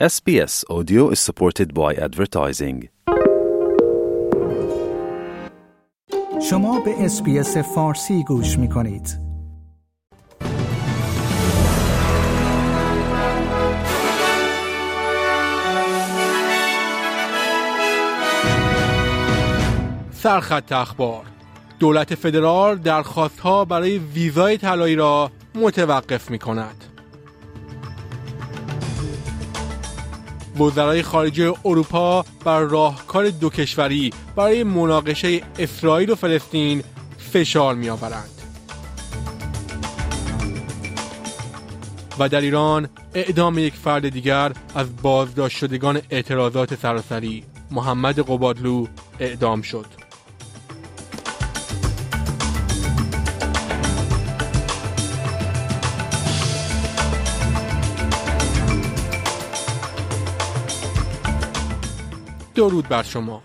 SBS Audio is supported by advertising. شما به اسپیس فارسی گوش می کنید. سرخط اخبار دولت فدرال درخواستها برای ویزای طلایی را متوقف می کند. وزرای خارجه اروپا بر راهکار دو کشوری برای مناقشه اسرائیل و فلسطین فشار می آورند. و در ایران اعدام یک فرد دیگر از بازداشت شدگان اعتراضات سراسری محمد قبادلو اعدام شد. درود بر شما.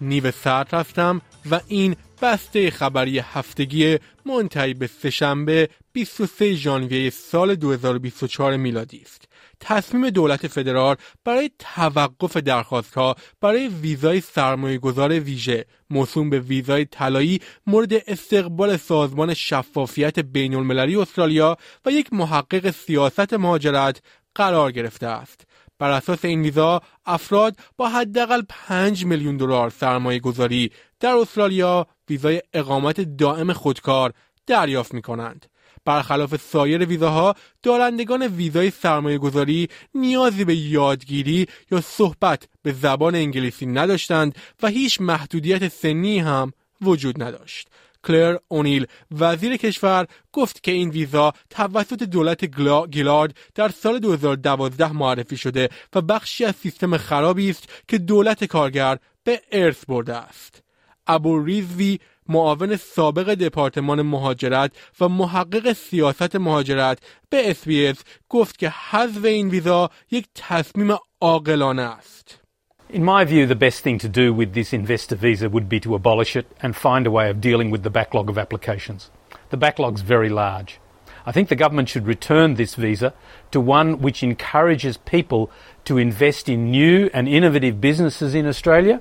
نیو سرد هستم و این بسته خبری هفتگی منتهی به سهشنبه 23 ژانویه سال 2024 میلادی است. تصمیم دولت فدرال برای توقف درخواستها برای ویزای سرمایه گذار ویژه موسوم به ویزای طلایی مورد استقبال سازمان شفافیت بین المللی استرالیا و یک محقق سیاست مهاجرت قرار گرفته است. بر اساس این ویزا افراد با حداقل 5 میلیون دلار سرمایه گذاری در استرالیا ویزای اقامت دائم خودکار دریافت می کنند. برخلاف سایر ویزاها دارندگان ویزای سرمایه گذاری نیازی به یادگیری یا صحبت به زبان انگلیسی نداشتند و هیچ محدودیت سنی هم وجود نداشت. کلر اونیل وزیر کشور گفت که این ویزا توسط دولت گیلارد در سال 2012 معرفی شده و بخشی از سیستم خرابی است که دولت کارگر به ارث برده است. ابو ریزوی معاون سابق دپارتمان مهاجرت و محقق سیاست مهاجرت به اسپیس گفت که حذف این ویزا یک تصمیم عاقلانه است. In my view, the best thing to do with this investor visa would be to abolish it and find a way of dealing with the backlog of applications. The backlog's very large. I think the government should return this visa to one which encourages people to invest in new and innovative businesses in Australia,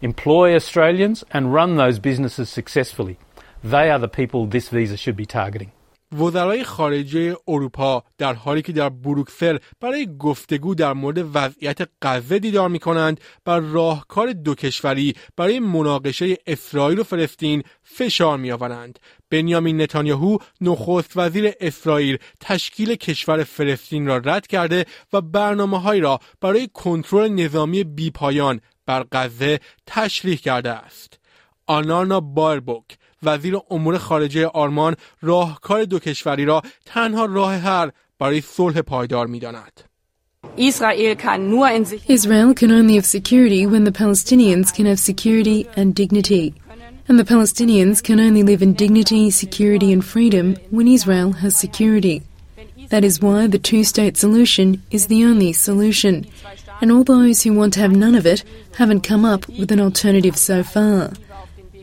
employ Australians, and run those businesses successfully. They are the people this visa should be targeting. وزرای خارجه اروپا در حالی که در بروکسل برای گفتگو در مورد وضعیت غزه دیدار می کنند بر راهکار دو کشوری برای مناقشه اسرائیل و فلسطین فشار می آورند. بنیامین نتانیاهو نخست وزیر اسرائیل تشکیل کشور فلسطین را رد کرده و برنامه های را برای کنترل نظامی بیپایان بر غزه تشریح کرده است. آنانا باربوک وزیر امور خارجه آلمان راهکار دو کشوری را تنها راه حل برای صلح پایدار می‌داند. Israel can only have security when the Palestinians can have security and dignity. And the Palestinians can only live in dignity, security, and freedom when Israel has security. That is why the two state solution is the only solution. And all those who want to have none of it haven't come up with an alternative so far.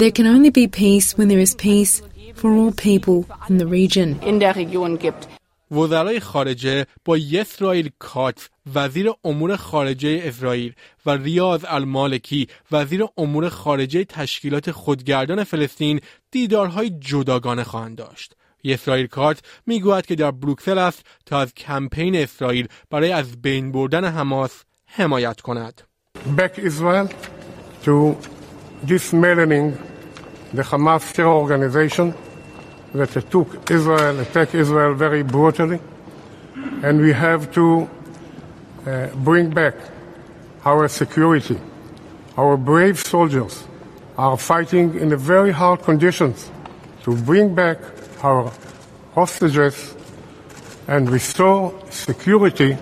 There can only be peace when there is peace for all people in the region. In der Region gibt. وزرای خارجه با یسرائیل کات وزیر امور خارجه اسرائیل و ریاض المالکی وزیر امور خارجه تشکیلات خودگردان فلسطین دیدارهای جداگانه خواهند داشت. یسرائیل کارت می‌گوید که در بروکسل است تا از کمپین اسرائیل برای از بین بردن حماس حمایت کند. Back Israel to dismantling the Hamas terror organization that took Israel, attacked Israel very brutally. And we have to uh, bring back our security. Our brave soldiers are fighting in very hard conditions to bring back our hostages and restore security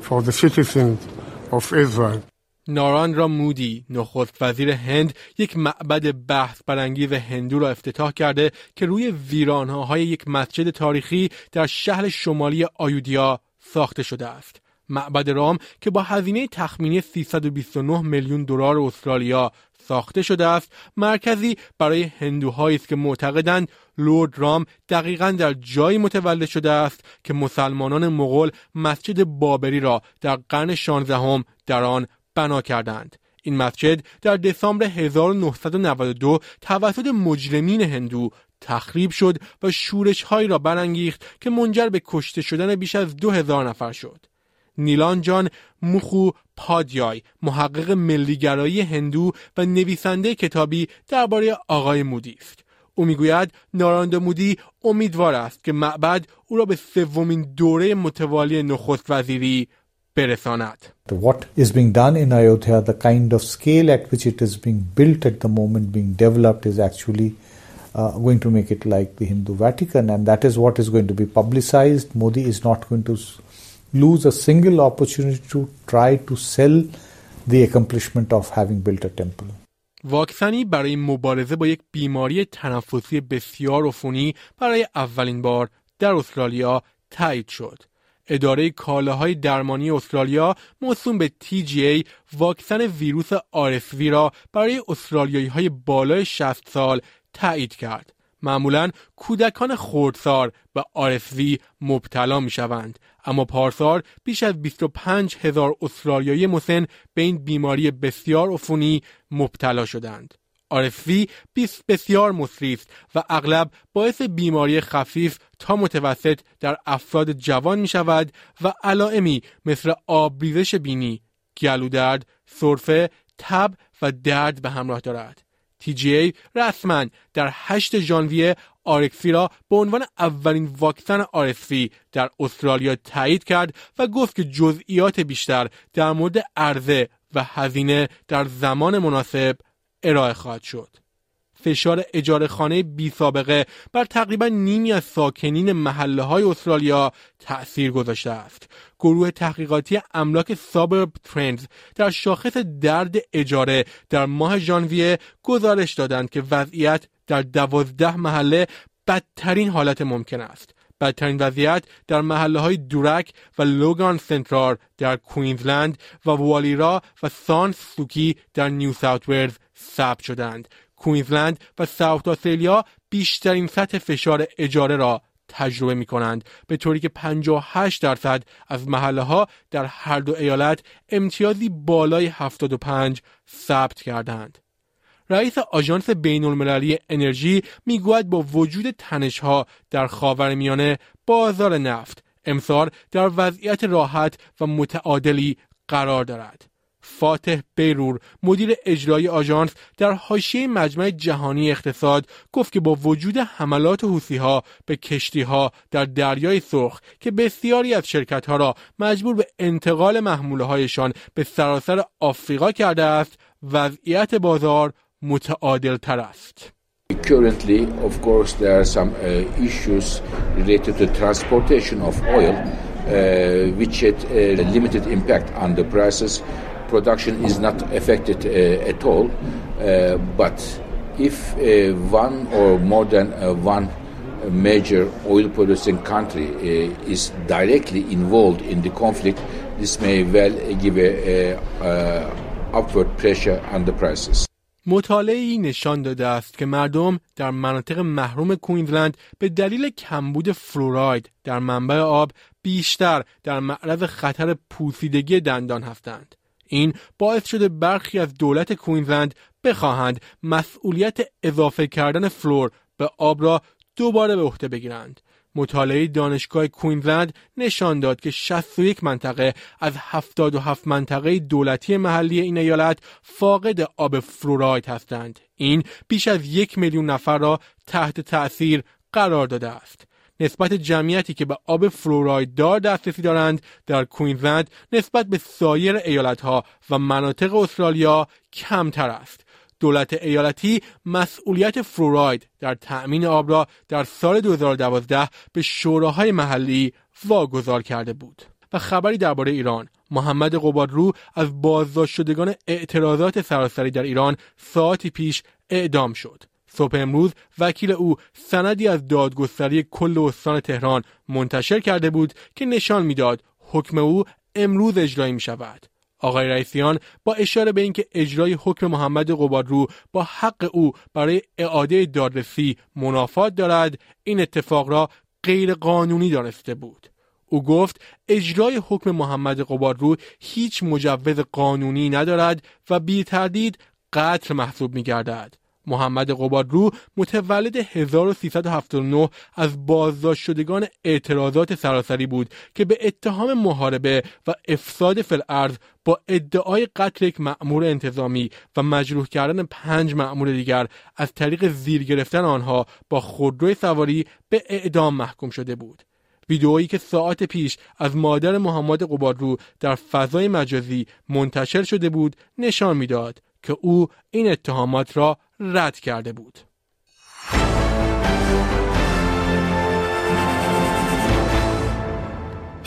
for the citizens of Israel. ناراندرا مودی نخست وزیر هند یک معبد بحث برانگیز هندو را افتتاح کرده که روی ویرانهای یک مسجد تاریخی در شهر شمالی آیودیا ساخته شده است. معبد رام که با هزینه تخمینی 329 میلیون دلار استرالیا ساخته شده است مرکزی برای هندوهایی است که معتقدند لورد رام دقیقا در جایی متولد شده است که مسلمانان مغول مسجد بابری را در قرن 16 در آن بنا کردند این مسجد در دسامبر 1992 توسط مجرمین هندو تخریب شد و شورش هایی را برانگیخت که منجر به کشته شدن بیش از دو هزار نفر شد. نیلان جان موخو پادیای محقق ملیگرایی هندو و نویسنده کتابی درباره آقای مودی است. او می‌گوید ناراندا مودی امیدوار است که معبد او را به سومین دوره متوالی نخست وزیری برساند. What is being done in Ayodhya, the kind of scale at which it is being built at the moment, being developed, is actually uh, going to make it like the Hindu Vatican, and that is what is going to be publicized. Modi is not going to lose a single opportunity to try to sell the accomplishment of having built a temple. واکسنی برای مبارزه با یک بیماری تنفسی بسیار عفونی برای اولین بار در استرالیا تایید شد. اداره کالاهای درمانی استرالیا موسوم به TGA واکسن ویروس RSV را برای استرالیایی های بالای 60 سال تایید کرد. معمولا کودکان خردسار به RSV مبتلا می شوند. اما پارسال بیش از 25 هزار استرالیایی مسن به این بیماری بسیار عفونی مبتلا شدند. RSV بسیار مصری است و اغلب باعث بیماری خفیف تا متوسط در افراد جوان می شود و علائمی مثل آبریزش بینی، گلودرد، سرفه، تب و درد به همراه دارد. TGA رسما در 8 ژانویه آرکسی را به عنوان اولین واکسن RSV در استرالیا تایید کرد و گفت که جزئیات بیشتر در مورد عرضه و هزینه در زمان مناسب ارائه خواهد شد. فشار اجاره خانه بی سابقه بر تقریبا نیمی از ساکنین محله های استرالیا تأثیر گذاشته است. گروه تحقیقاتی املاک سابرب ترندز در شاخص درد اجاره در ماه ژانویه گزارش دادند که وضعیت در دوازده محله بدترین حالت ممکن است. بدترین وضعیت در محله های دورک و لوگان سنترار در کوینزلند و والیرا و سان سوکی در نیو ساوت ولز ثبت شدند. کوینزلند و ساوت آسترالیا بیشترین سطح فشار اجاره را تجربه می کنند به طوری که 58 درصد از محله ها در هر دو ایالت امتیازی بالای 75 ثبت کردند. رئیس آژانس بین المللی انرژی می‌گوید با وجود تنشها در خاورمیانه بازار نفت امسال در وضعیت راحت و متعادلی قرار دارد. فاتح بیرور مدیر اجرایی آژانس در حاشیه مجمع جهانی اقتصاد گفت که با وجود حملات ها به کشتی ها در دریای سرخ که بسیاری از شرکت ها را مجبور به انتقال محموله هایشان به سراسر آفریقا کرده است وضعیت بازار متعادل تر است. Currently, of course, there are some uh, issues related to transportation of oil, uh, which had a limited impact on the prices. Production is not affected uh, at all, uh, but if uh, one or more than uh, one major oil producing country is directly involved in the conflict, this may well give a, a, upward pressure on the prices. مطالعه نشان داده است که مردم در مناطق محروم کوینزلند به دلیل کمبود فلوراید در منبع آب بیشتر در معرض خطر پوسیدگی دندان هستند. این باعث شده برخی از دولت کوینزلند بخواهند مسئولیت اضافه کردن فلور به آب را دوباره به عهده بگیرند. مطالعه دانشگاه کوینزلند نشان داد که 61 منطقه از 77 منطقه دولتی محلی این ایالت فاقد آب فلوراید هستند. این بیش از یک میلیون نفر را تحت تأثیر قرار داده است. نسبت جمعیتی که به آب فلوراید دار دسترسی دارند در کوینزلند نسبت به سایر ایالتها و مناطق استرالیا کمتر است. دولت ایالتی مسئولیت فلوراید در تأمین آب را در سال 2012 به شوراهای محلی واگذار کرده بود. و خبری درباره ایران محمد قبادرو از بازداشت شدگان اعتراضات سراسری در ایران ساعتی پیش اعدام شد. صبح امروز وکیل او سندی از دادگستری کل استان تهران منتشر کرده بود که نشان می‌داد حکم او امروز اجرایی می شود. آقای رئیسیان با اشاره به اینکه اجرای حکم محمد قبادرو با حق او برای اعاده دادرسی منافات دارد این اتفاق را غیر قانونی دانسته بود. او گفت اجرای حکم محمد قبادرو هیچ مجوز قانونی ندارد و بی تردید قتل محسوب می گردد. محمد قبادرو متولد 1379 از بازداشت شدگان اعتراضات سراسری بود که به اتهام محاربه و افساد فلعرض با ادعای قتل یک مأمور انتظامی و مجروح کردن پنج مأمور دیگر از طریق زیر گرفتن آنها با خودروی سواری به اعدام محکوم شده بود. ویدئویی که ساعت پیش از مادر محمد قبادرو در فضای مجازی منتشر شده بود نشان می‌داد که او این اتهامات را رد کرده بود.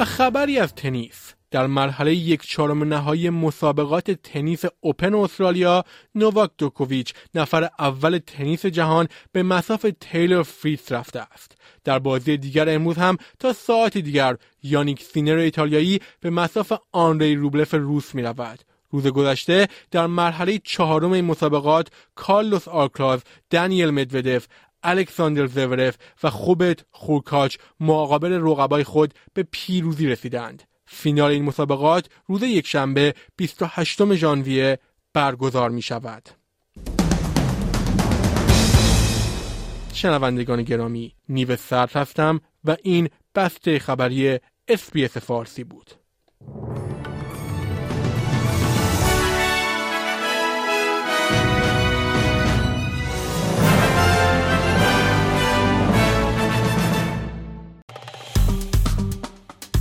خبری از تنیس در مرحله یک چهارم نهایی مسابقات تنیس اوپن استرالیا نوواک جوکوویچ نفر اول تنیس جهان به مصاف تیلور فریتز رفته است در بازی دیگر امروز هم تا ساعاتی دیگر یانیک سینر ایتالیایی به مصاف آندری روبلف روس می رود روز گذشته در مرحله چهارم این مسابقات کارلوس آلکاراز، دانیل مدودف، الکساندر زورف و هوبرت هورکاچ مقابل رقبای خود به پیروزی رسیدند. فینال این مسابقات روز یکشنبه 28 ژانویه برگزار می شود. شنوندگان گرامی نیو سرد هستم و این بسته خبری SBS فارسی بود.